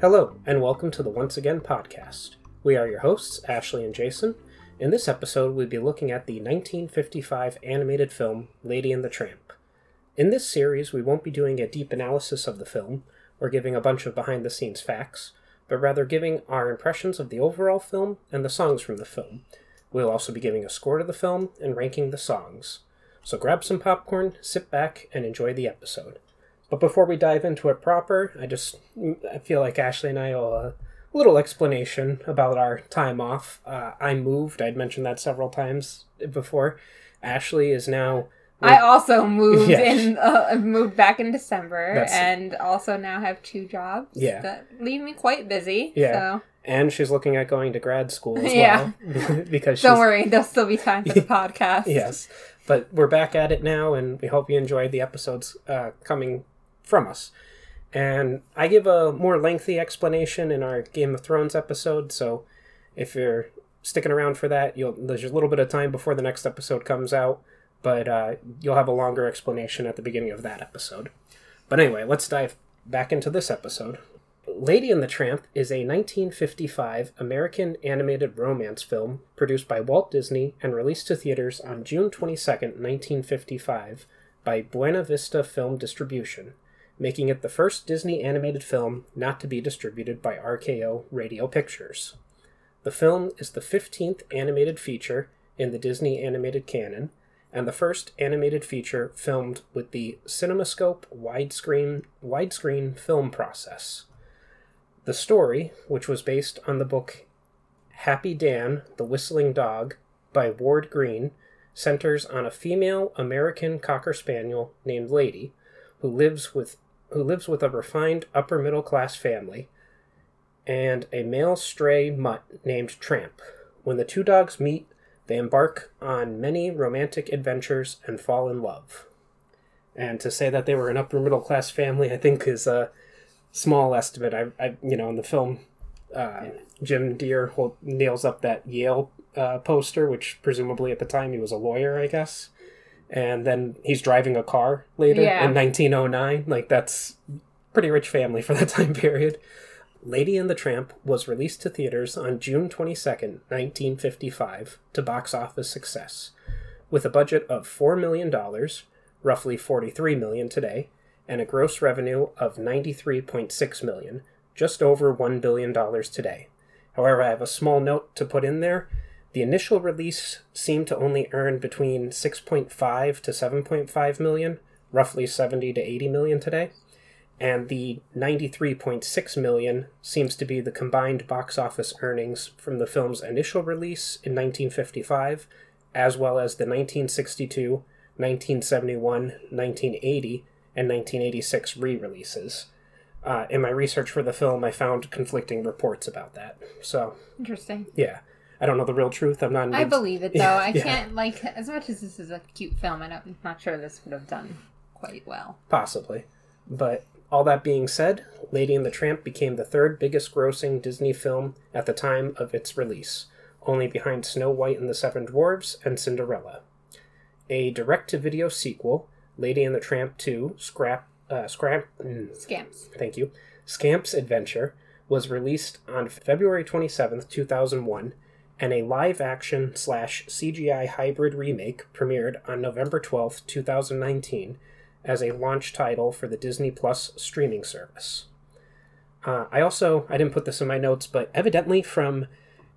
Hello, and welcome to the Once Again podcast. We are your hosts, Ashley and Jason. In this episode, we'll be looking at the 1955 animated film Lady and the Tramp. In this series, we won't be doing a deep analysis of the film or giving a bunch of behind the scenes facts, but rather giving our impressions of the overall film and the songs from the film. We'll also be giving a score to the film and ranking the songs. So grab some popcorn, sit back, and enjoy the episode. But before we dive into it proper, I just I feel like Ashley and I owe a little explanation about our time off. Uh, I moved. I'd mentioned that several times before. Ashley is now. I also moved Yeah. in uh, moved back in December That's- and also now have two jobs Yeah. that leave me quite busy. Yeah. So and she's looking at going to grad school as Yeah. well because don't she's, worry, there'll still be time for the podcast. yes but we're back at it now and we hope you enjoyed the episodes uh, coming from us. And i give a more lengthy explanation in our game of thrones episode so if you're sticking around for that you'll there's a little bit of time before the next episode comes out but uh, you'll have a longer explanation at the beginning of that episode. But anyway let's dive back into this episode. Lady and the Tramp is a 1955 American animated romance film produced by Walt Disney and released to theaters on June 22, 1955, by Buena Vista Film Distribution, making it the first Disney animated film not to be distributed by RKO Radio Pictures. The film is the 15th animated feature in the Disney animated canon and the first animated feature filmed with the CinemaScope widescreen widescreen film process. The story, which was based on the book Happy Dan, the Whistling Dog by Ward Greene, centers on a female American cocker spaniel named Lady who lives with who lives with a refined upper middle class family and a male stray mutt named Tramp. When the two dogs meet, they embark on many romantic adventures and fall in love. And to say that they were an upper middle class family, I think is a small estimate. I, I you know, in the film, uh, Jim Dear nails up that Yale uh, poster, which presumably at the time he was a lawyer, I guess. And then he's driving a car later Yeah. in 1909. Like that's pretty rich family for that time period. Lady and the Tramp was released to theaters on June 22nd, 1955, to box office success. With a budget of $4 million, roughly 43 million today, and a gross revenue of 93.6 million, just over $1 billion today. However, I have a small note to put in there. The initial release seemed to only earn between 6.5 to 7.5 million, roughly 70 to 80 million today. And the 93.6 million seems to be the combined box office earnings from the film's initial release in 1955 as well as the 1962 1971 1980 and 1986 re-releases. Uh, in my research for the film i found conflicting reports about that. So Interesting. yeah i don't know the real truth i'm not I believe it though. I Yeah. can't like as much as this is a cute film. I'm not sure this would have done quite well. Possibly. But all that being said, Lady and the Tramp became the third biggest grossing Disney film at the time of its release, only behind Snow White and the Seven Dwarfs and Cinderella. A direct to video sequel, Lady and the Tramp 2, Scrap, uh, Scrap, mm, Scamps. thank you, Scamp's Adventure, was released on February 27th, 2001, and a live action slash CGI hybrid remake premiered on November 12th, 2019, as a launch title for the Disney Plus streaming service. Uh, I also, I didn't put this in my notes, but evidently from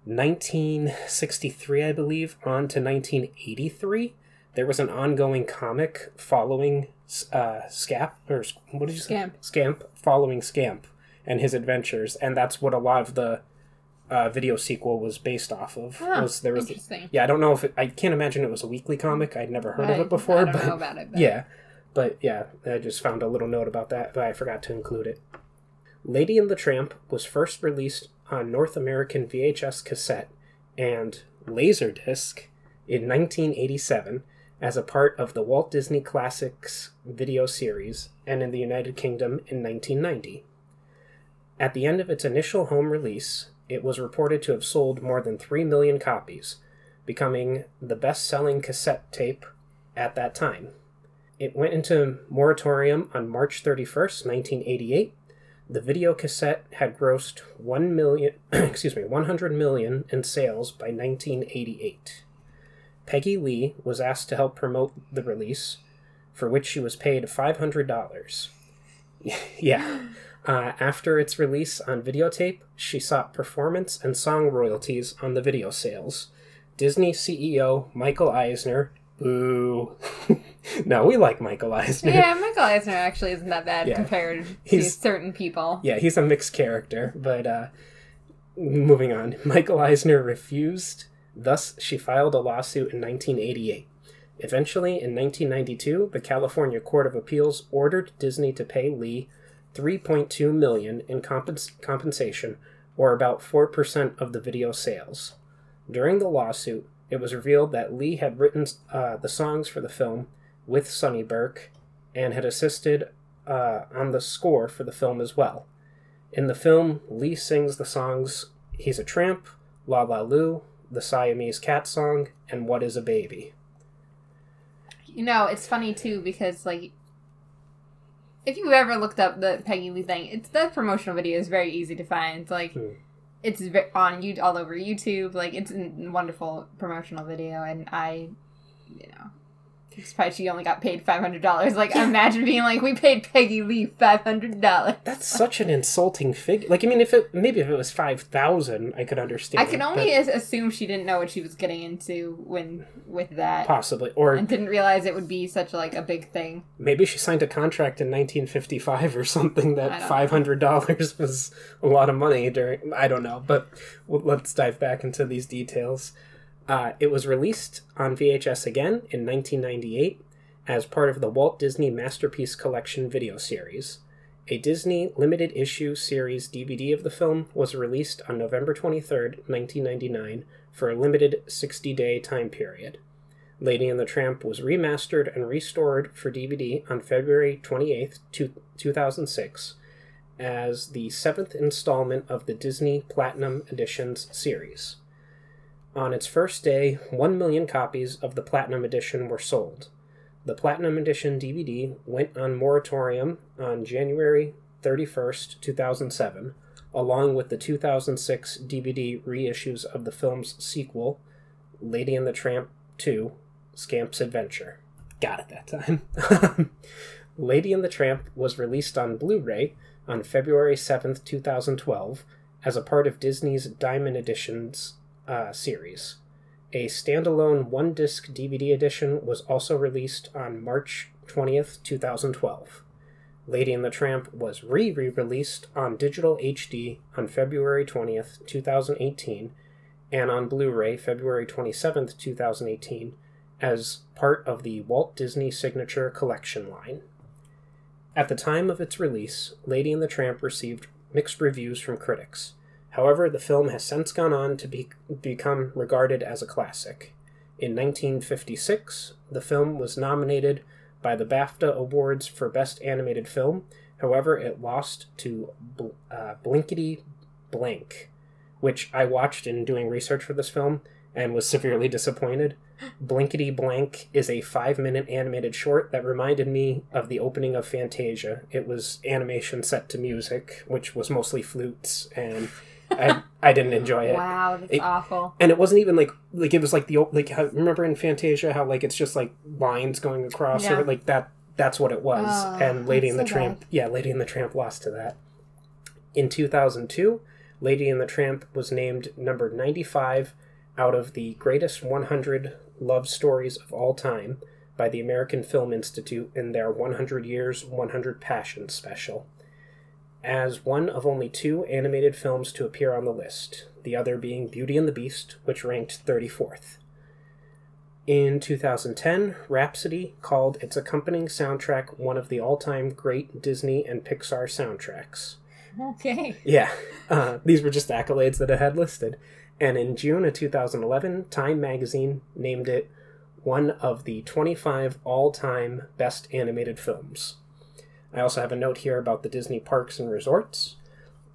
1963, I believe, on to 1983, there was an ongoing comic following uh, Scap, or what did you say? Scamp. Scamp, following Scamp and his adventures, and that's what a lot of the uh, video sequel was based off of. Ah, was there was interesting. yeah, I don't know if it, I can't imagine it was a weekly comic. I'd never heard of it before, I don't but know about it. But yeah, but yeah, I just found a little note about that, but I forgot to include it. Lady and the Tramp was first released on North American VHS cassette and Laserdisc in 1987 as a part of the Walt Disney Classics video series and in the United Kingdom in 1990. At the end of its initial home release, it was reported to have sold more than 3 million copies, becoming the best selling cassette tape at that time. It went into moratorium on March 31st, 1988, The video cassette had grossed 1 million, excuse me, 100 million in sales by 1988. Peggy Lee was asked to help promote the release, for which she was paid $500. yeah. Uh, after its release on videotape, she sought performance and song royalties on the video sales. Disney CEO Michael Eisner, boo. no, we like Michael Eisner. Yeah, Michael Eisner actually isn't that bad Yeah. compared to certain people. Yeah, he's a mixed character, but uh, moving on. Michael Eisner refused, thus, she filed a lawsuit in 1988. Eventually, in 1992, the California Court of Appeals ordered Disney to pay Lee 3.2 million in compens- compensation, or about 4% of the video sales. During the lawsuit, it was revealed that Lee had written uh, the songs for the film with Sonny Burke and had assisted uh, on the score for the film as well. In the film, Lee sings the songs He's a Tramp, La La Lu, the Siamese Cat Song, and What is a Baby. You know, it's funny too because like if you've ever looked up the Peggy Lee thing, it's the promotional video is very easy to find. Like Hmm. it's on you all over YouTube. Like it's a wonderful promotional video, and I, you know, despite she only got paid five hundred dollars. Like imagine being like, we paid Peggy Lee five hundred dollars. That's such an insulting figure. Like, I mean, if it maybe if it was five thousand, I could understand. I can only but assume she didn't know what she was getting into when with that. possibly, or and didn't realize it would be such like a big thing. maybe she signed a contract in 1955 or something that five hundred dollars was a lot of money during. I don't know, but let's dive back into these details. Uh, it was released on VHS again in 1998 as part of the Walt Disney Masterpiece Collection video series. A Disney limited issue series DVD of the film was released on November 23, 1999, for a limited 60 day time period. Lady and the Tramp was remastered and restored for DVD on February 28, 2006, as the seventh installment of the Disney Platinum Editions series. On its first day, 1 million copies of the Platinum Edition were sold. The Platinum Edition DVD went on moratorium on January 31st, 2007, along with the 2006 DVD reissues of the film's sequel, Lady and the Tramp 2 Scamp's Adventure. Got it that time. Lady and the Tramp was released on Blu ray on February 7th, 2012, as a part of Disney's Diamond Editions uh, series. A standalone one disc DVD edition was also released on March 20th, 2012. Lady and the Tramp was re re released on digital HD on February 20th, 2018, and on Blu ray February 27th, 2018, as part of the Walt Disney Signature Collection line. At the time of its release, Lady and the Tramp received mixed reviews from critics. However, the film has since gone on to be, become regarded as a classic. In 1956, the film was nominated by the BAFTA Awards for Best Animated Film. However, it lost to Bl- uh, Blinkety Blank, which I watched in doing research for this film and was severely disappointed. Blinkety Blank is a five minute animated short that reminded me of the opening of Fantasia. It was animation set to music, which was mostly flutes, and I, I didn't enjoy it. Wow, that's It- awful. And it wasn't even like like it was like the old like how, remember in Fantasia how like it's just like lines going across Yeah. or like that that's what it was. Oh, and Lady and the so Tramp, yeah, Lady and the Tramp lost to that. In 2002, Lady and the Tramp was named number 95 out of the greatest 100 love stories of all time by the American Film Institute in their 100 Years, 100 Passions special. As one of only two animated films to appear on the list, the other being Beauty and the Beast, which ranked 34th. In 2010, Rhapsody called its accompanying soundtrack one of the all time great Disney and Pixar soundtracks. Okay. Yeah, uh, these were just accolades that it had listed. And in June of 2011, Time magazine named it one of the 25 all time best animated films. I also have a note here about the Disney parks and resorts.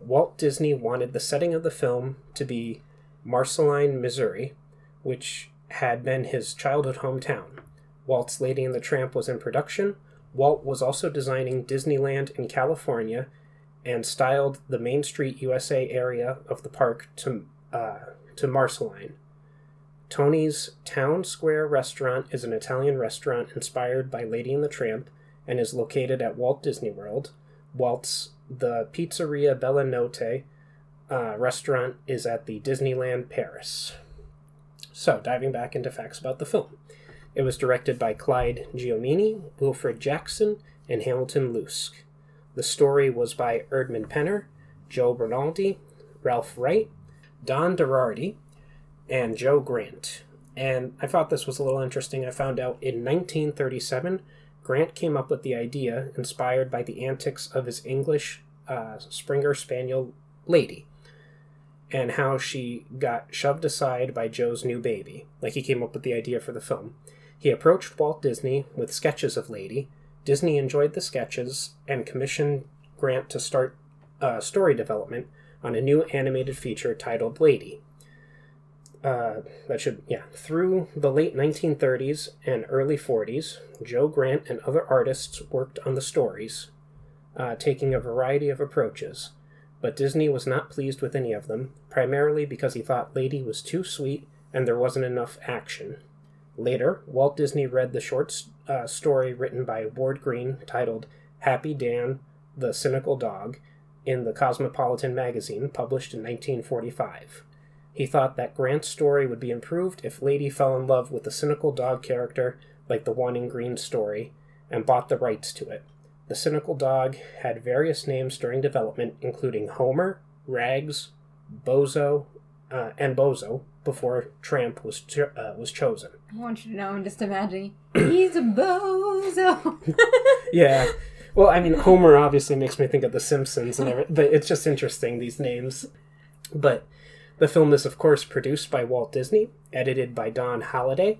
Walt Disney wanted the setting of the film to be Marceline, Missouri, which had been his childhood hometown. Walt's Lady and the Tramp was in production. Walt was also designing Disneyland in California and styled the Main Street USA area of the park to, uh, to Marceline. Tony's Town Square restaurant is an Italian restaurant inspired by Lady and the Tramp and is located at Walt Disney World. Walt's the Pizzeria Bella Notte uh, restaurant is at the Disneyland Paris. So, diving back into facts about the film. It was directed by Clyde Geronimi, Wilfred Jackson, and Hamilton Luske. The story was by Erdman Penner, Joe Rinaldi, Ralph Wright, Don DaGradi, and Joe Grant. And I thought this was a little interesting. I found out in 1937, Grant came up with the idea inspired by the antics of his English uh, Springer Spaniel lady and how she got shoved aside by Joe's new baby. Like he came up with the idea for the film. He approached Walt Disney with sketches of Lady. Disney enjoyed the sketches and commissioned Grant to start uh, story development on a new animated feature titled Lady. Uh, that should, yeah. Through the late 1930s and early 40s, Joe Grant and other artists worked on the stories, uh, taking a variety of approaches. But Disney was not pleased with any of them, primarily because he thought Lady was too sweet and there wasn't enough action. Later, Walt Disney read the short uh, story written by Ward Greene titled Happy Dan, the Cynical Dog, in the Cosmopolitan magazine, published in 1945. He thought that Grant's story would be improved if Lady fell in love with the cynical dog character like the one in Greene's story, and bought the rights to it. The cynical dog had various names during development, including Homer, Rags, Bozo, uh, and Bozo, before Tramp was cho- uh, was chosen. I want you to know, I'm just imagining he's a bozo. yeah. Well, I mean, Homer obviously makes me think of The Simpsons and everything, but it's just interesting, these names. But the film is, of course, produced by Walt Disney, edited by Don Halliday.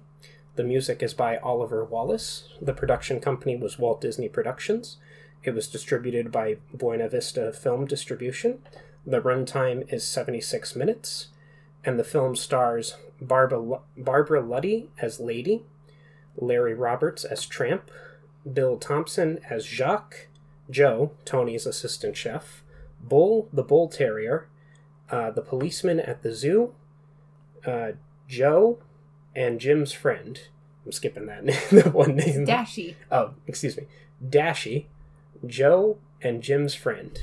The music is by Oliver Wallace. The production company was Walt Disney Productions. It was distributed by Buena Vista Film Distribution. The runtime is 76 minutes. And the film stars Barbara, Barbara Luddy as Lady, Larry Roberts as Tramp, Bill Thompson as Jock, Joe, Tony's assistant chef, Bull, the bull terrier, uh, the policeman at the zoo, uh, Joe, and Jim's friend. I'm skipping that the one name. Dachsie. Oh, excuse me. Dachsie, Joe, and Jim's friend.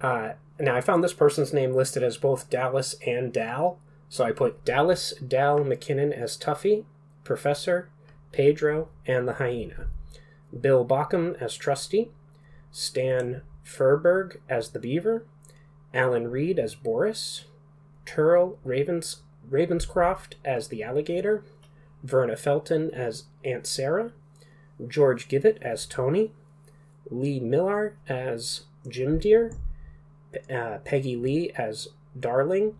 Uh, now, I found this person's name listed as both Dallas and Dal, so I put Dallas Dal McKennon as Tuffy, Professor, Pedro, and the hyena. Bill Baucom as Trusty, Stan Freberg as the beaver, Alan Reed as Boris, Thurl Ravens, Ravenscroft as the alligator, Verna Felton as Aunt Sarah, George Givot as Tony, Lee Millar as Jim Dear, uh, Peggy Lee as Darling,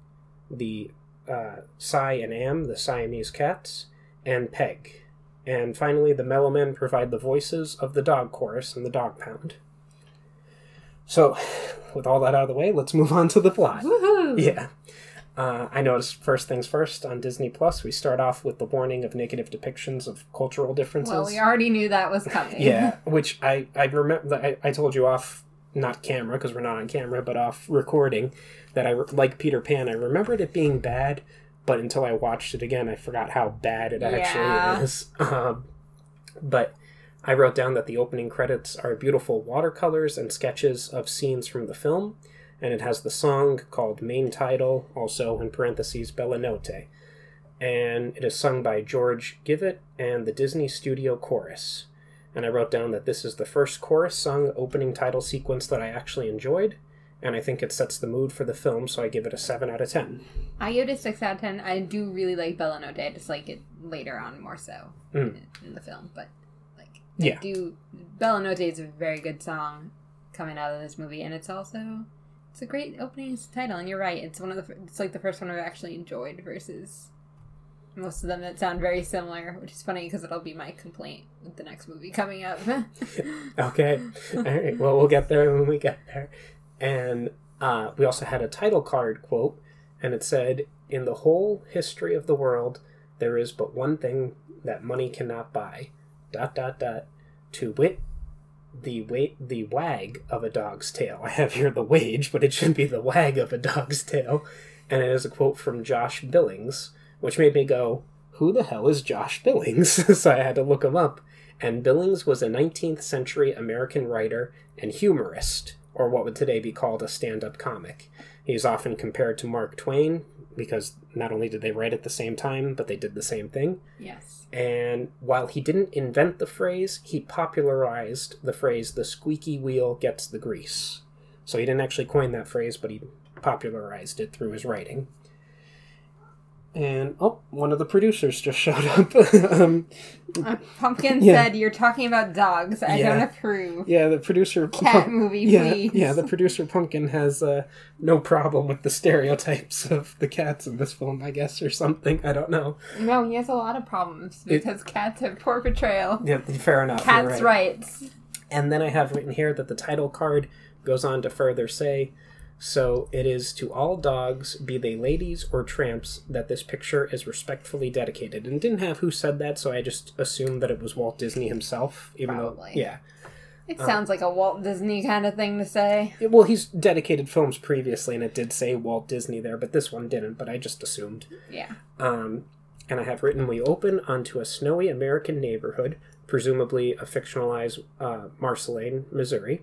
the uh, Si and Am, the Siamese cats, and Peg. And finally, the Mellowmen provide the voices of the dog chorus and the dog pound. So, with all that out of the way, let's move on to the plot. Woohoo! Yeah. Uh, I noticed first things first on Disney Plus, we start off with the warning of negative depictions of cultural differences. Well, we already knew that was coming. yeah, which I I remember. I, I told you off not camera because we're not on camera, but off recording that I like Peter Pan. I remembered it being bad, but until I watched it again, I forgot how bad it actually Yeah. is. Um, but I wrote down that the opening credits are beautiful watercolors and sketches of scenes from the film, and it has the song called Main Title, also in parentheses Bella Notte, and it is sung by George Givot and the Disney Studio Chorus. And I wrote down that this is the first chorus sung opening title sequence that I actually enjoyed, and I think it sets the mood for the film, so I give it a 7 out of 10. I give it a 6 out of 10. I do really like Bella Notte. I just like it later on more so Mm. in, in the film. But, Yeah. I do. Bella Notte is a very good song coming out of this movie, and it's also. It's a great opening title, and you're right. It's one of the. It's like the first one I've actually enjoyed versus most of them that sound very similar, which is funny because it'll be my complaint with the next movie coming up. Okay. All right. Well, we'll get there when we get there. And uh, we also had a title card quote, and it said, In the whole history of the world, there is but one thing that money cannot buy. Dot, dot, dot. To wit, the wa- the wag of a dog's tail. I have here the wage, but it should be the wag of a dog's tail. And it is a quote from Josh Billings, which made me go, "Who the hell is Josh Billings?" so I had to look him up. And Billings was a 19th century American writer and humorist, or what would today be called a stand-up comic. He is often compared to Mark Twain because not only did they write at the same time, but they did the same thing. Yes. And while he didn't invent the phrase, he popularized the phrase the squeaky wheel gets the grease. So he didn't actually coin that phrase, but he popularized it through his writing. And oh, one of the producers just showed up. um, Uh, Pumpkin Yeah. said, "You're talking about dogs. I Yeah. don't approve." yeah, the producer Cat movie, yeah, please. yeah, the producer Pumpkin has uh, no problem with the stereotypes of the cats in this film, I guess, or something. I don't know. No, he has a lot of problems It- because cats have poor portrayal. Yeah, fair enough. Cats' right. rights. And then I have written here that the title card goes on to further say so it is to all dogs, be they ladies or tramps, that this picture is respectfully dedicated. And didn't have who said that, so I just assumed that it was Walt Disney himself. Even Probably. though, yeah. It Uh, sounds like a Walt Disney kind of thing to say. Well, he's dedicated films previously, and it did say Walt Disney there, but this one didn't. But I just assumed. Yeah. Um, and I have written, we open onto a snowy American neighborhood, presumably a fictionalized uh, Marceline, Missouri,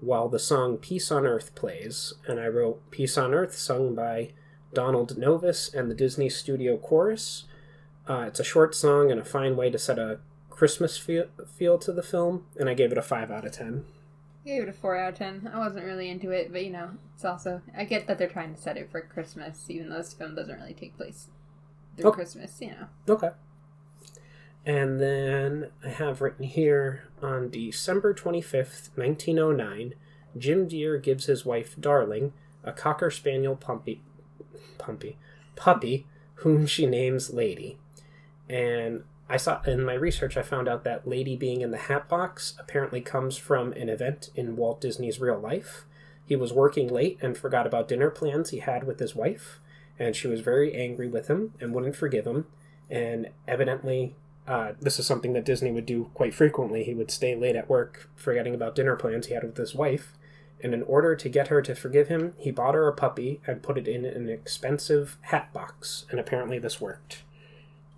while the song Peace on Earth plays. And I wrote Peace on Earth, sung by Donald Novis and the Disney Studio Chorus. Uh, it's a short song and a fine way to set a Christmas feel, feel to the film, and I gave it a 5 out of 10. I gave it a 4 out of 10. I wasn't really into it, but you know, it's also. I get that they're trying to set it for Christmas, even though this film doesn't really take place through Oh. Christmas, you know. Okay. And then I have written here on December 25th, 1909, Jim Dear gives his wife Darling a Cocker Spaniel pumpy, pumpy, puppy, whom she names Lady. And I saw in my research, I found out that Lady being in the hat box apparently comes from an event in Walt Disney's real life. He was working late and forgot about dinner plans he had with his wife, and she was very angry with him and wouldn't forgive him. And evidently, uh, this is something that Disney would do quite frequently. He would stay late at work, forgetting about dinner plans he had with his wife. And in order to get her to forgive him, he bought her a puppy and put it in an expensive hat box. And apparently, this worked.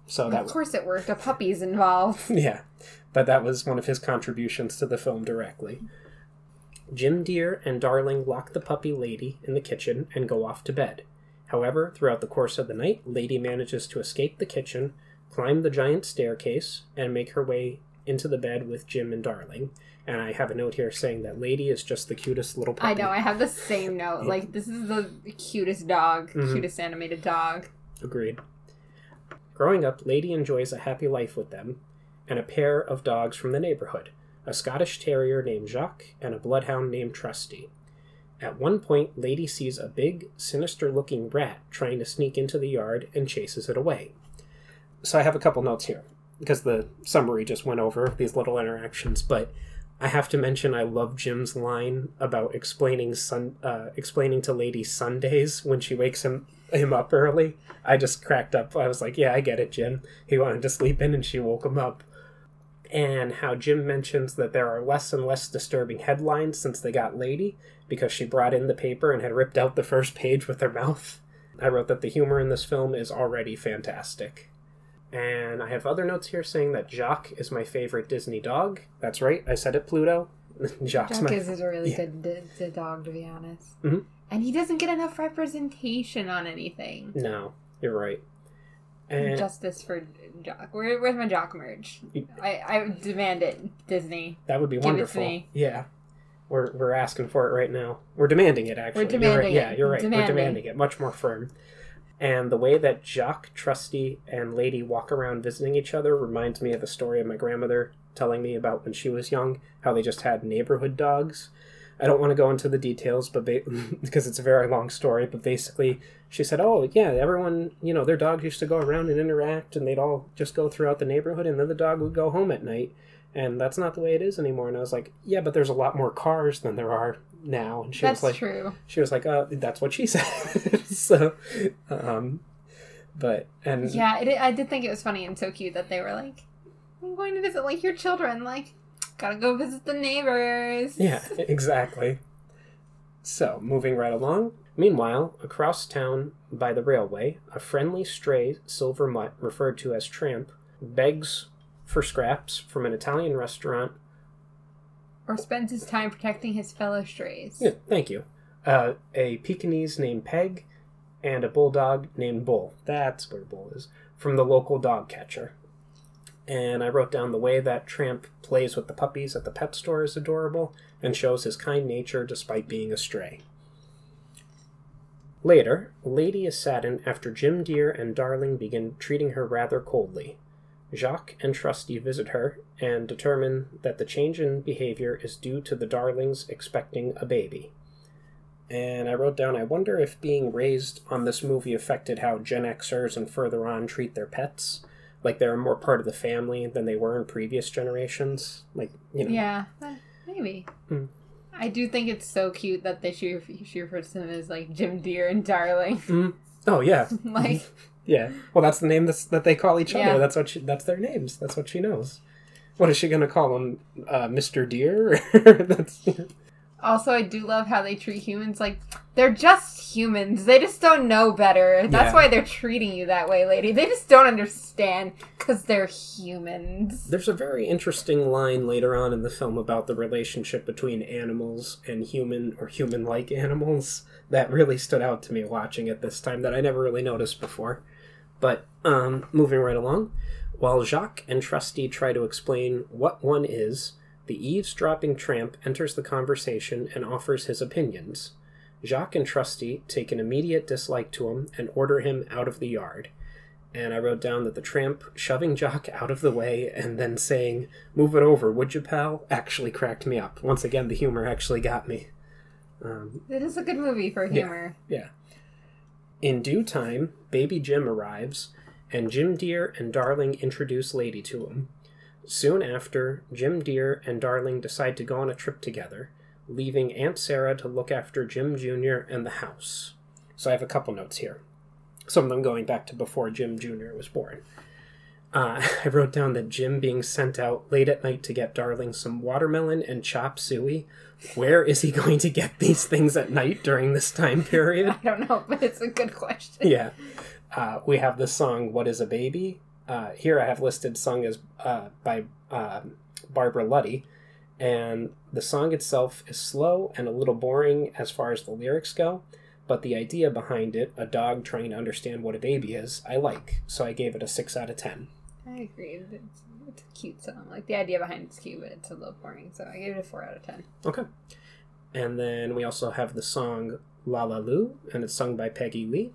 So that of course it worked. A puppy's involved. yeah, but that was one of his contributions to the film directly. Jim Dear and Darling lock the puppy Lady in the kitchen and go off to bed. However, throughout the course of the night, Lady manages to escape the kitchen, climb the giant staircase, and make her way into the bed with Jim and Darling. And I have a note here saying that Lady is just the cutest little puppy. I know, I have the same note. Like, this is the cutest dog, Mhm. cutest animated dog. Agreed. Growing up, Lady enjoys a happy life with them and a pair of dogs from the neighborhood a Scottish Terrier named Jock and a Bloodhound named Trusty. At one point, Lady sees a big, sinister looking rat trying to sneak into the yard and chases it away. So I have a couple notes here because the summary just went over these little interactions, but I have to mention I love Jim's line about explaining sun, uh, explaining to Lady Sundays when she wakes him him up early. I just cracked up. I was like, "Yeah, I get it, Jim. He wanted to sleep in, and she woke him up." And how Jim mentions that there are less and less disturbing headlines since they got Lady because she brought in the paper and had ripped out the first page with her mouth. I wrote that the humor in this film is already fantastic. And I have other notes here saying that Jock is my favorite Disney dog. That's right, I said it, Pluto. Jock, Jack my is a really yeah. good d- d- dog, to be honest. Mhm. And he doesn't get enough representation on anything. No, you're right. And Justice for Jock. Where, where's my Jock merch? I, I demand it, Disney. that would be Give it wonderful. Yeah. We're, we're asking for it right now. We're demanding it, actually. We're You're demanding right. Yeah, you're right. Demanding. We're demanding it. Much more firm. And the way that Jock, Trusty, and Lady walk around visiting each other reminds me of a story of my grandmother telling me about when she was young, how they just had neighborhood dogs. I don't want to go into the details, but ba- because it's a very long story. But basically, she said, "Oh yeah, everyone, you know, their dogs used to go around and interact, and they'd all just go throughout the neighborhood, and then the dog would go home at night." And that's not the way it is anymore. And I was like, "Yeah, but there's a lot more cars than there are now." And she That's was like, true. she was like, uh, that's what she said. so, um, but, and Yeah, it, I did think it was funny and so cute that they were like, I'm going to visit like your children. Like, Gotta go visit the neighbors. Yeah, exactly. So, moving right along. Meanwhile, across town by the railway, a friendly stray silver mutt, referred to as Tramp, begs for scraps from an Italian restaurant. Or spends his time protecting his fellow strays. Yeah, thank you. Uh, a Pekingese named Peg and a bulldog named Bull. That's where Bull is. From the local dog catcher. And I wrote down the way that Tramp plays with the puppies at the pet store is adorable and shows his kind nature despite being a stray. Later, Lady is saddened after Jim Dear and Darling begin treating her rather coldly. Jock and Trusty visit her and determine that the change in behavior is due to the Darlings expecting a baby. And I wrote down, I wonder if being raised on this movie affected how Gen Xers and further on treat their pets. Like they're more part of the family than they were in previous generations. Like, you know. Yeah, maybe. Hmm. I do think it's so cute that they she, she refers to him as like Jim Dear and Darling. Mm. Oh, yeah. like, Yeah. Well, that's the name that's, that they call each other. Yeah. That's what she, that's their names. That's what she knows. What is she going to call him? Uh, Mr. Dear? that's also, I do love how they treat humans like they're just humans. They just don't know better. That's Yeah. why they're treating you that way, lady. They just don't understand because they're humans. There's a very interesting line later on in the film about the relationship between animals and human or human like animals that really stood out to me watching it this time that I never really noticed before. But um, moving right along, while Jock and Trusty try to explain what one is, the eavesdropping tramp enters the conversation and offers his opinions. Jock and Trusty take an immediate dislike to him and order him out of the yard and I wrote down that the tramp shoving Jock out of the way and then saying, Move it over, would you, pal? actually cracked me up. Once again, the humor actually got me. Um, It is a good movie for humor. yeah. In due time, baby Jim arrives, and Jim Dear and Darling introduce Lady to him. Soon after, Jim Dear and Darling decide to go on a trip together, leaving Aunt Sarah to look after Jim Jr. and the house. So I have a couple notes here. Some of them going back to before Jim Jr. was born. Uh, I wrote down that Jim being sent out late at night to get Darling some watermelon and chop suey. Where is he going to get these things at night during this time period? I don't know, but it's a good question. yeah. Uh, we have the song "What Is a Baby." Uh, here I have listed sung as uh, by um Barbara Luddy, and the song itself is slow and a little boring as far as the lyrics go. But the idea behind it, a dog trying to understand what a baby is, I like. So I gave it a six out of ten. I agree. It's, it's a cute song. Like the idea behind it's cute, but it's a little boring. So I gave it a four out of ten. Okay. And then we also have the song La La Lu, and it's sung by Peggy Lee.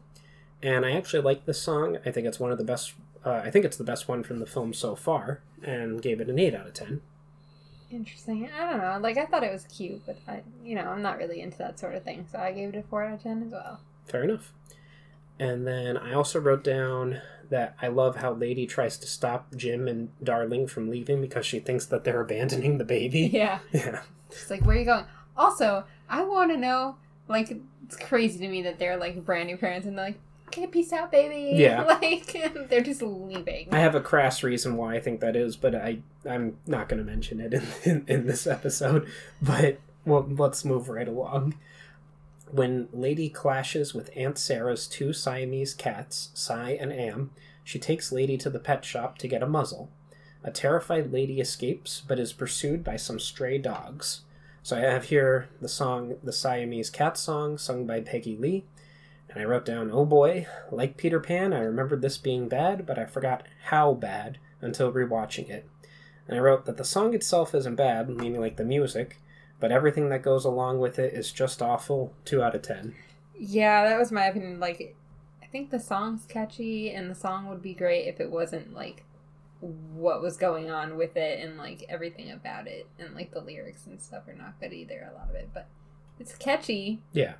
And I actually like this song. I think it's one of the best. Uh, I think it's the best one from the film so far, and gave it an eight out of ten. Interesting. I don't know. Like I thought it was cute, but I, you know, I'm not really into that sort of thing. So I gave it a four out of ten as well. Fair enough. And then I also wrote down that I love how Lady tries to stop Jim and Darling from leaving because she thinks that they're abandoning the baby. Yeah. Yeah. It's like, where are you going? Also, I want to know. Like, it's crazy to me that they're like brand new parents and they're like, okay, peace out, baby. Yeah. Like, they're just leaving. I have a crass reason why I think that is, but I I'm not going to mention it in, in in this episode. But well, let's move right along. When Lady clashes with Aunt Sarah's two Siamese cats, Si and Am, she takes Lady to the pet shop to get a muzzle. A terrified lady escapes, but is pursued by some stray dogs. So I have here the song, the Siamese Cat Song, sung by Peggy Lee. And I wrote down, oh boy, like Peter Pan, I remembered this being bad, but I forgot how bad until rewatching it. And I wrote that the song itself isn't bad, meaning like the music, but everything that goes along with it is just awful. 2 out of 10. Yeah, that was my opinion. Like, I think the song's catchy, and the song would be great if it wasn't like what was going on with it and like everything about it, and like the lyrics and stuff are not good either. A lot of it, but it's catchy. Yeah.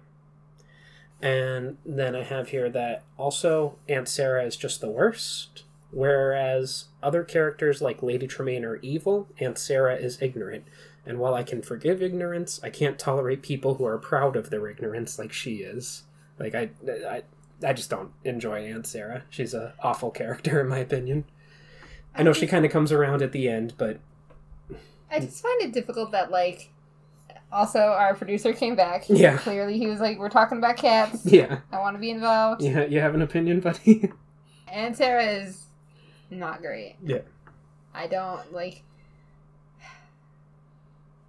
And then I have here that also Aunt Sarah is just the worst, whereas other characters like Lady Tremaine are evil, Aunt Sarah is ignorant. And while I can forgive ignorance, I can't tolerate people who are proud of their ignorance like she is. Like I, I, I just don't enjoy Aunt Sarah. She's an awful character in my opinion. I know she kind of comes around at the end, but I just find it difficult that like. Also, our producer came back. Yeah. Clearly, he was like, "We're talking about cats. Yeah. I want to be involved." Yeah, you have an opinion, buddy? And Sarah is not great. Yeah. I don't like.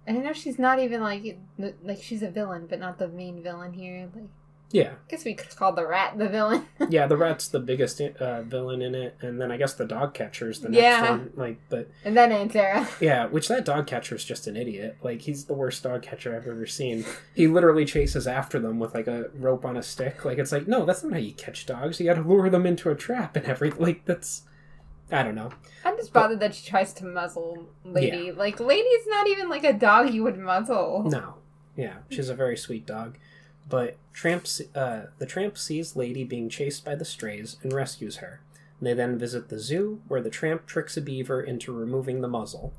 And I know she's not even like like she's a villain, but not the main villain here. Like, yeah. I guess we could call the rat the villain. Yeah, the rat's the biggest uh, villain in it, and then I guess the dog catcher's the next Yeah. one. Like, but and then Aunt Sarah. yeah, which that dog catcher is just an idiot. Like, he's the worst dog catcher I've ever seen. He literally chases after them with like a rope on a stick. Like, it's like, no, that's not how you catch dogs. You got to lure them into a trap and everything. Like, that's I don't know. I'm just bothered that she tries to muzzle Lady. Like Lady's not even like a dog you would muzzle. No. Yeah, she's a very sweet dog. But Tramp, uh, the tramp sees Lady being chased by the strays and rescues her. They then visit the zoo, where the tramp tricks a beaver into removing the muzzle.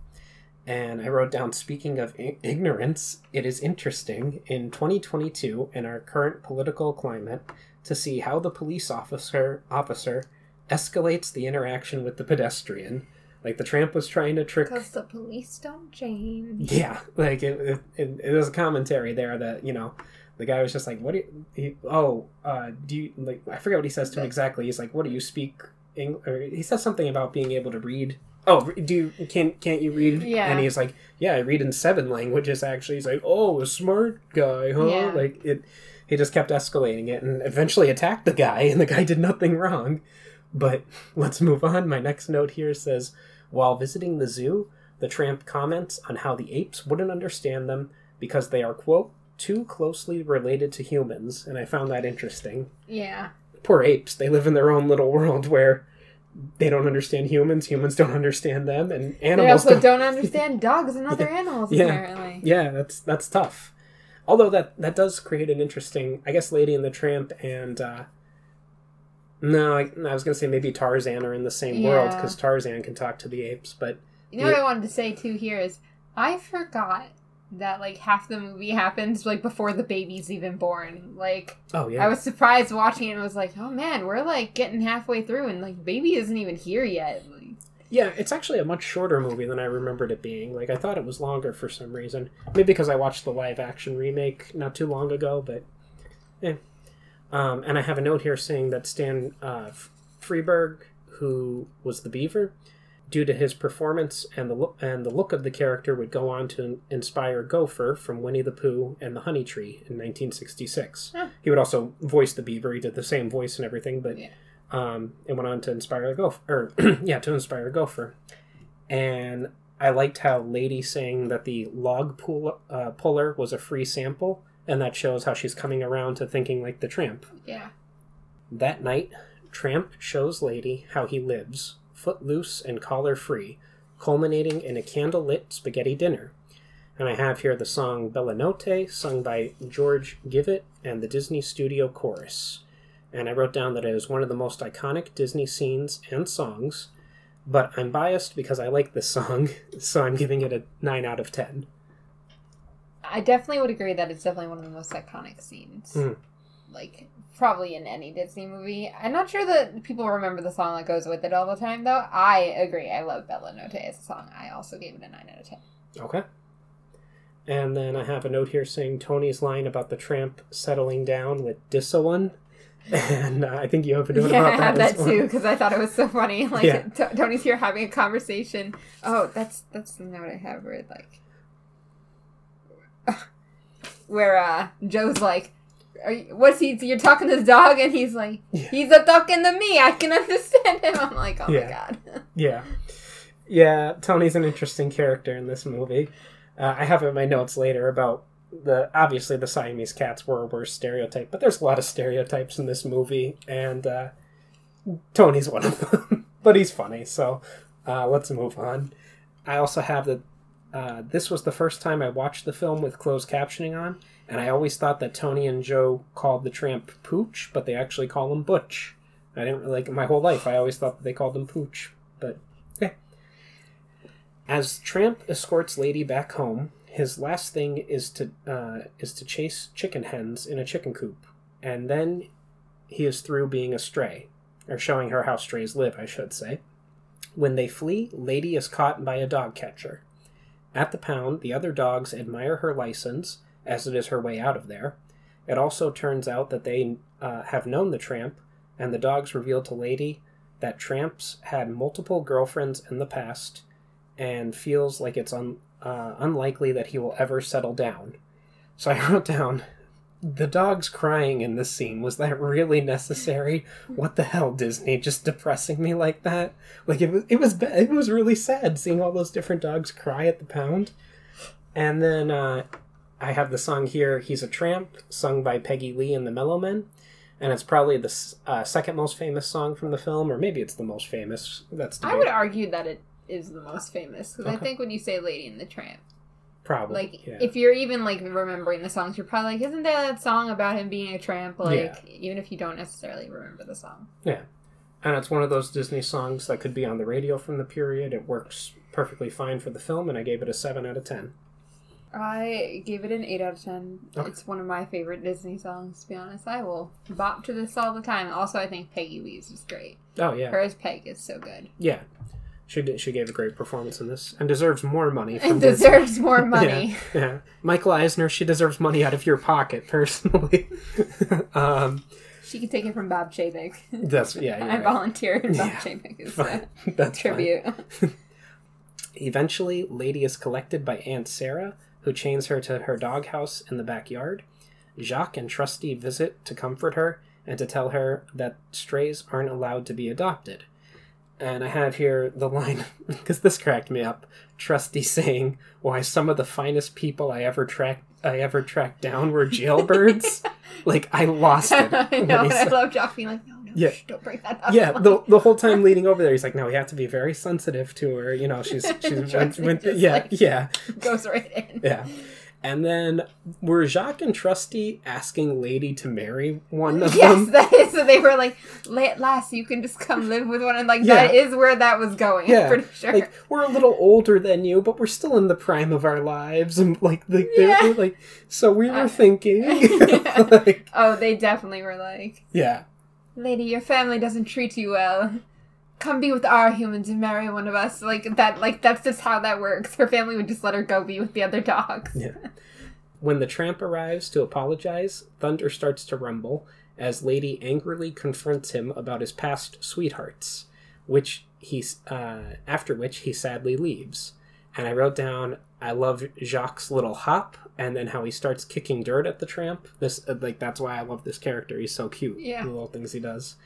And I wrote down, speaking of I- ignorance, it is interesting in 2022, in our current political climate, to see how the police officer officer escalates the interaction with the pedestrian. Like the tramp was trying to trick Because the police don't change. yeah, like it, it, it, it was a commentary there that you know the guy was just like, "What do you? He, oh, uh, do you like?" I forget what he says to him exactly. He's like, "What do you speak?" Eng-? Or he says something about being able to read. Oh, do you can can't you read? Yeah. And he's like, "Yeah, I read in seven languages." Actually, he's like, "Oh, a smart guy, huh?" Yeah. Like it. He just kept escalating it and eventually attacked the guy, and the guy did nothing wrong. But let's move on. My next note here says While visiting the zoo, the tramp comments on how the apes wouldn't understand them because they are, quote, too closely related to humans. And I found that interesting. Yeah. Poor apes. They live in their own little world where they don't understand humans, humans don't understand them, and They animals also don't. don't understand dogs and other animals, Yeah. apparently. Yeah, that's that's tough. Although that that does create an interesting, I guess, Lady and the Tramp and uh, no, I, I was gonna say maybe Tarzan are in the same world because Tarzan can talk to the apes, but You know what I wanted to say too here is I forgot that like half the movie happens like before the baby's even born. Like oh yeah, I was surprised watching it and was like, oh man, we're like getting halfway through and like baby isn't even here yet. Like, Yeah, it's actually a much shorter movie than I remembered it being. Like I thought it was longer for some reason. Maybe because I watched the live action remake not too long ago, but yeah. Um, and I have a note here saying that Stan uh, Freberg, who was the Beaver, due to his performance and the look and the look of the character, would go on to inspire Gopher from Winnie the Pooh and the Honey Tree in 1966. Huh. He would also voice the Beaver. He did the same voice and everything, but Yeah. um, it went on to inspire gopher, or yeah, to inspire gopher. And I liked how Lady saying that the log pull, uh, puller was a free sample, and that shows how she's coming around to thinking like the tramp. yeah. That night, Tramp shows Lady how he lives, foot loose and collar free, culminating in a candlelit spaghetti dinner. And I have here the song Bella Notte, sung by George Givot and the Disney Studio Chorus. And I wrote down that it is one of the most iconic Disney scenes and songs, but I'm biased because I like this song, so I'm giving it a 9 out of 10. I definitely would agree that it's definitely one of the most iconic scenes. Mm. Like probably in any Disney movie. I'm not sure that people remember the song that goes with it all the time though. I agree. I love Bella Notte as a song. I also gave it a 9 out of 10. Okay. And then I have a note here saying Tony's line about the tramp settling down with Dissowan. And uh, I think you have a note yeah, I about that, had that as well. too because I thought it was so funny. Like Yeah. T- Tony's here having a conversation. Oh, that's that's the note I have where like where uh Joe's like, Are you, "What's he? You're talking to the dog?" And he's like, Yeah. "He's a talking to me. I can understand him." I'm like, "Oh Yeah. my god." Yeah. Yeah, Tony's an interesting character in this movie. Uh, I have it in my notes later about the obviously the Siamese cats were a worse stereotype, but there's a lot of stereotypes in this movie, and uh, Tony's one of them. but he's funny, so uh, let's move on. I also have that uh, this was the first time I watched the film with closed captioning on, and I always thought that Tony and Joe called the tramp Pooch, but they actually call him Butch. I didn't like my whole life. I always thought they called him Pooch, but yeah. As Tramp escorts Lady back home, his last thing is to uh, is to chase chicken hens in a chicken coop, and then he is through being a stray, or showing her how strays live, I should say. When they flee, Lady is caught by a dog catcher, At the pound, the other dogs admire her license, as it is her way out of there. It also turns out that they uh, have known the tramp, and the dogs reveal to Lady that Tramps had multiple girlfriends in the past and feels like it's un- uh, unlikely that he will ever settle down. So I wrote down the dogs crying in this scene. Was that really necessary? What the hell, Disney? Just depressing me like that? Like it was. It was. It was really sad seeing all those different dogs cry at the pound. And then uh, I have the song here. He's a tramp, sung by Peggy Lee and the Mellomen and it's probably the uh, second most famous song from the film, or maybe it's the most famous. That's I would argue that it is the most famous because okay. I think when you say "Lady and the Tramp," probably like yeah. if you're even like remembering the songs, you're probably like, "Isn't there that song about him being a tramp?" Like yeah. even if you don't necessarily remember the song. Yeah, and it's one of those Disney songs that could be on the radio from the period. It works perfectly fine for the film, and I gave it a seven out of ten. I gave it an 8 out of 10. Okay. It's one of my favorite Disney songs, to be honest. I will bop to this all the time. Also, I think Peggy Lee's is great. Oh, yeah. Her as Peg is so good. Yeah. She did, she gave a great performance in this and deserves more money. From and deserves Disney. more money. yeah, yeah. Michael Eisner, she deserves money out of your pocket, personally. um, she could take it from Bob Chapek. That's yeah. I right. volunteered. Bob yeah, Chapek is a that's tribute. Eventually, Lady is collected by Aunt Sarah, who chains her to her doghouse in the backyard. Jock and Trusty visit to comfort her and to tell her that strays aren't allowed to be adopted. And I have here the line, because this cracked me up. Trusty saying, "Why some of the finest people I ever tracked I ever tracked down were jailbirds." like I lost it. I know, and I love Jock being like, "No, no, yeah. Shh, don't bring that up." Yeah, the the whole time leading over there, he's like, "No, we have to be very sensitive to her. You know, she's she's went, went, yeah, like, yeah, goes right in. Yeah." And then were Jock and Trusty asking Lady to marry one of yes, them? Yes, that is. So they were like, last you can just come live with one. And like, yeah. that is where that was going. Yeah. pretty sure. Like, we're a little older than you, but we're still in the prime of our lives. And like, like, yeah. like so we were uh, thinking. like, oh, they definitely were like, yeah. Lady, your family doesn't treat you well come be with our humans and marry one of us. Like that like that's just how that works. Her family would just let her go be with the other dogs. Yeah. When the tramp arrives to apologize thunder starts to rumble as lady angrily confronts him about his past sweethearts which he uh, after which he sadly leaves. And i wrote down i love Jock little hop and then how he starts kicking dirt at the tramp. This uh, like that's why i love this character. He's so cute. Yeah. The little things he does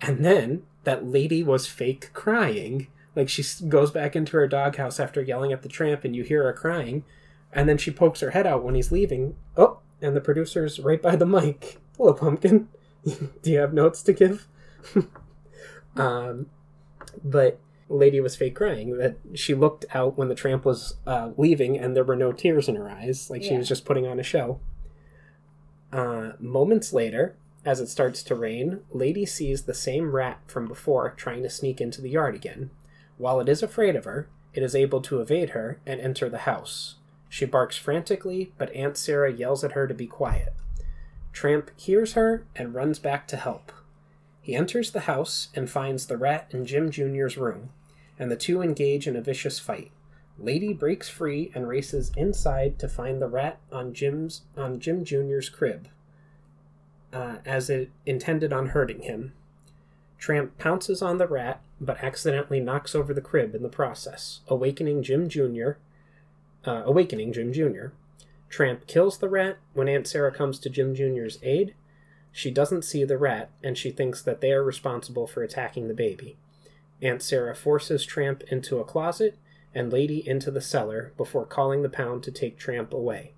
and then that lady was fake crying. Like she goes back into her doghouse after yelling at the tramp, and you hear her crying. And then she pokes her head out when he's leaving. Oh, and the producer's right by the mic. Hello, pumpkin. Do you have notes to give? um, but lady was fake crying. That she looked out when the tramp was uh, leaving, and there were no tears in her eyes. Like yeah. she was just putting on a show. Uh, moments later, as it starts to rain, Lady sees the same rat from before trying to sneak into the yard again. While it is afraid of her, it is able to evade her and enter the house. She barks frantically, but Aunt Sarah yells at her to be quiet. Tramp hears her and runs back to help. He enters the house and finds the rat in Jim Jr.'s room, and the two engage in a vicious fight. Lady breaks free and races inside to find the rat on Jim's on Jim Jr.'s crib uh, as it intended on hurting him. Tramp pounces on the rat, but accidentally knocks over the crib in the process, awakening Jim Jr. Uh, awakening Jim Jr. Tramp kills the rat when Aunt Sarah comes to Jim Jr.'s aid. She doesn't see the rat, and she thinks that they are responsible for attacking the baby. Aunt Sarah forces Tramp into a closet and Lady into the cellar before calling the pound to take Tramp away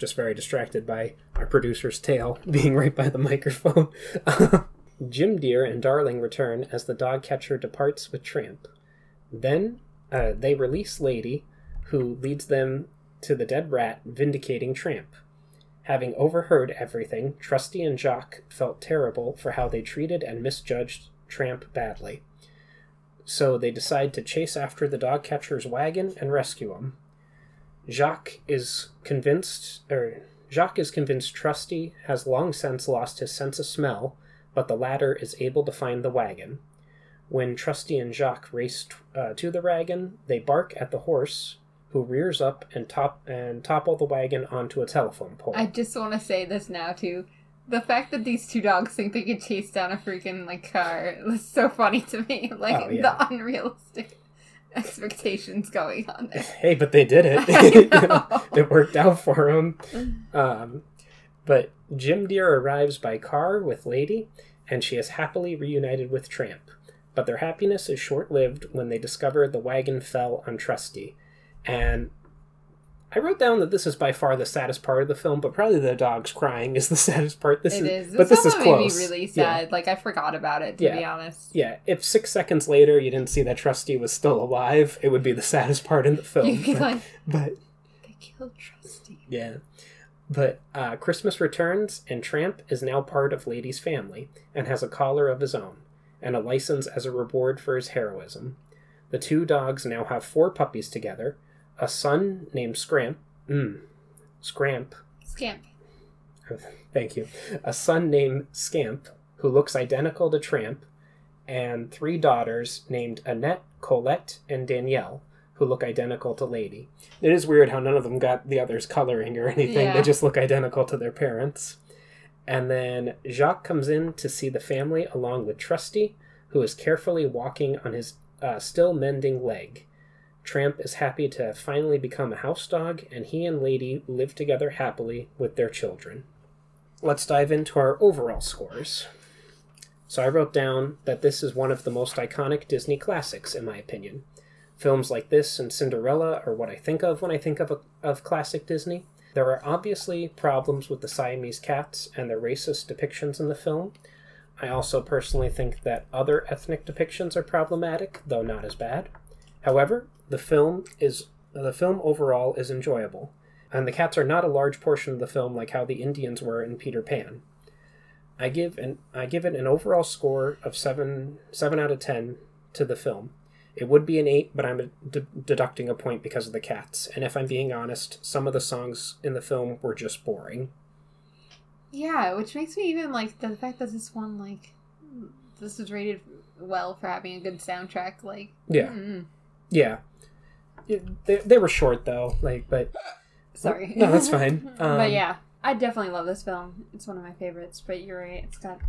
just very distracted by our producer's tail being right by the microphone. Jim Dear and Darling return as the dog catcher departs with Tramp. Then uh, they release Lady, who leads them to the dead rat, vindicating Tramp. Having overheard everything, Trusty and Jock felt terrible for how they treated and misjudged Tramp badly. So they decide to chase after the dog catcher's wagon and rescue him. Jock is convinced, or Jock is convinced Trusty has long since lost his sense of smell, but the latter is able to find the wagon. When Trusty and Jock race uh, to the wagon, they bark at the horse, who rears up and top and topple the wagon onto a telephone pole. I just want to say this now too. The fact that these two dogs think they could chase down a freaking like car was so funny to me. Like Oh, yeah. the unrealistic expectations going on there. hey, but they did it. It worked out for them. Um, but Jim Dear arrives by car with Lady, and she is happily reunited with Tramp. But their happiness is short lived when they discover the wagon fell on Trusty. And I wrote down that this is by far the saddest part of the film, but probably the dogs crying is the saddest part. This It is, is. but this is close. made me really Yeah. sad. Like I forgot about it to Yeah. be honest. Yeah, if six seconds later you didn't see that Trusty was still alive, it would be the saddest part in the film. But, like, but they killed Trusty. yeah. But uh, Christmas returns, and Tramp is now part of Lady's family and has a collar of his own and a license as a reward for his heroism. The two dogs now have four puppies together a son named Scramp. Mm, Scramp. Scamp. Thank you. A son named Scamp, who looks identical to Tramp, and three daughters named Annette, Colette, and Danielle, who look identical to Lady. It is weird how none of them got the others coloring or anything. Yeah. They just look identical to their parents. And then Jock comes in to see the family along with Trusty, who is carefully walking on his uh, still mending leg. Tramp is happy to have finally become a house dog, and he and Lady live together happily with their children. Let's dive into our overall scores. So I wrote down that this is one of the most iconic Disney classics, in my opinion. Films like this and Cinderella are what I think of when I think of, a, of classic Disney. There are obviously problems with the Siamese cats and their racist depictions in the film. I also personally think that other ethnic depictions are problematic, though not as bad. However, the film is the film overall is enjoyable, and the cats are not a large portion of the film like how the Indians were in Peter Pan. I give an I give it an overall score of seven seven out of ten to the film. It would be an eight, but I'm d- deducting a point because of the cats. And if I'm being honest, some of the songs in the film were just boring. Yeah, which makes me even like the fact that this one like this was rated well for having a good soundtrack. Like, Yeah, mm, yeah. They, they were short though, like, but sorry, No, that's fine. Um, but yeah, I definitely love this film. It's one of my favorites. But you're right; it's got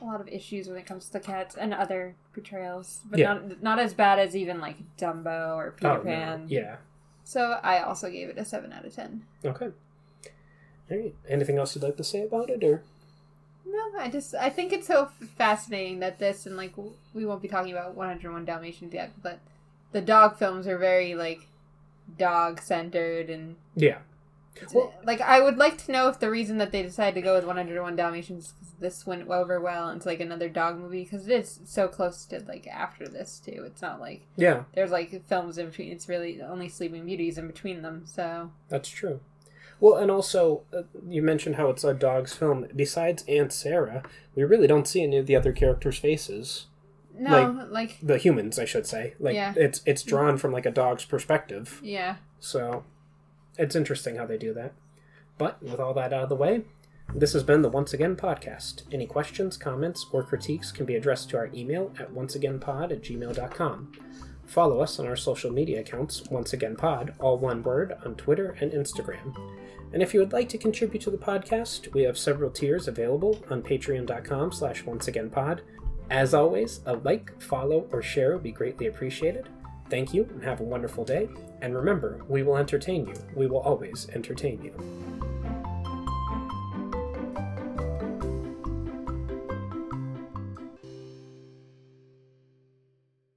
a lot of issues when it comes to the cats and other portrayals, but Yeah. not not as bad as even like Dumbo or Peter oh, no. Pan. yeah. So I also gave it a seven out of ten. Okay. All right. Anything else you'd like to say about it, or No, I just I think it's so fascinating that this and like we won't be talking about 101 Dalmatians yet, but the dog films are very like dog centered and yeah, Well- like I would like to know if the reason that they decided to go with 101 Dalmatians because this went over well into like another dog movie because it is so close to like after this too. It's not like yeah, there's like films in between. It's really only Sleeping Beauties in between them. So that's true. Well, and also uh, you mentioned how it's a dog's film. Besides Aunt Sarah, we really don't see any of the other characters' faces. No, like The humans, I should say. Like Yeah. it's it's drawn from like a dog's perspective. yeah. So it's interesting how they do that. But with all that out of the way, this has been the Once Again podcast. Any questions, comments, or critiques can be addressed to our email at onceagainpod at gmail.com. Follow us on our social media accounts, Once Again Pod, all one word, on Twitter and Instagram. And if you would like to contribute to the podcast, we have several tiers available on patreon.com slash onceagainpod. As always, a like, follow, or share would be greatly appreciated. Thank you and have a wonderful day. And remember, we will entertain you. We will always entertain you.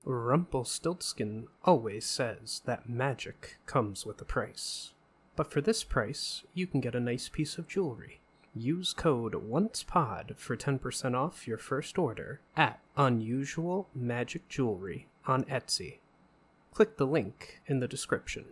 Rumpelstiltskin always says that magic comes with a price. But for this price, you can get a nice piece of jewelry. Use code ONCEPOD for 10% off your first order at Unusual Magic Jewelry on Etsy. Click the link in the description.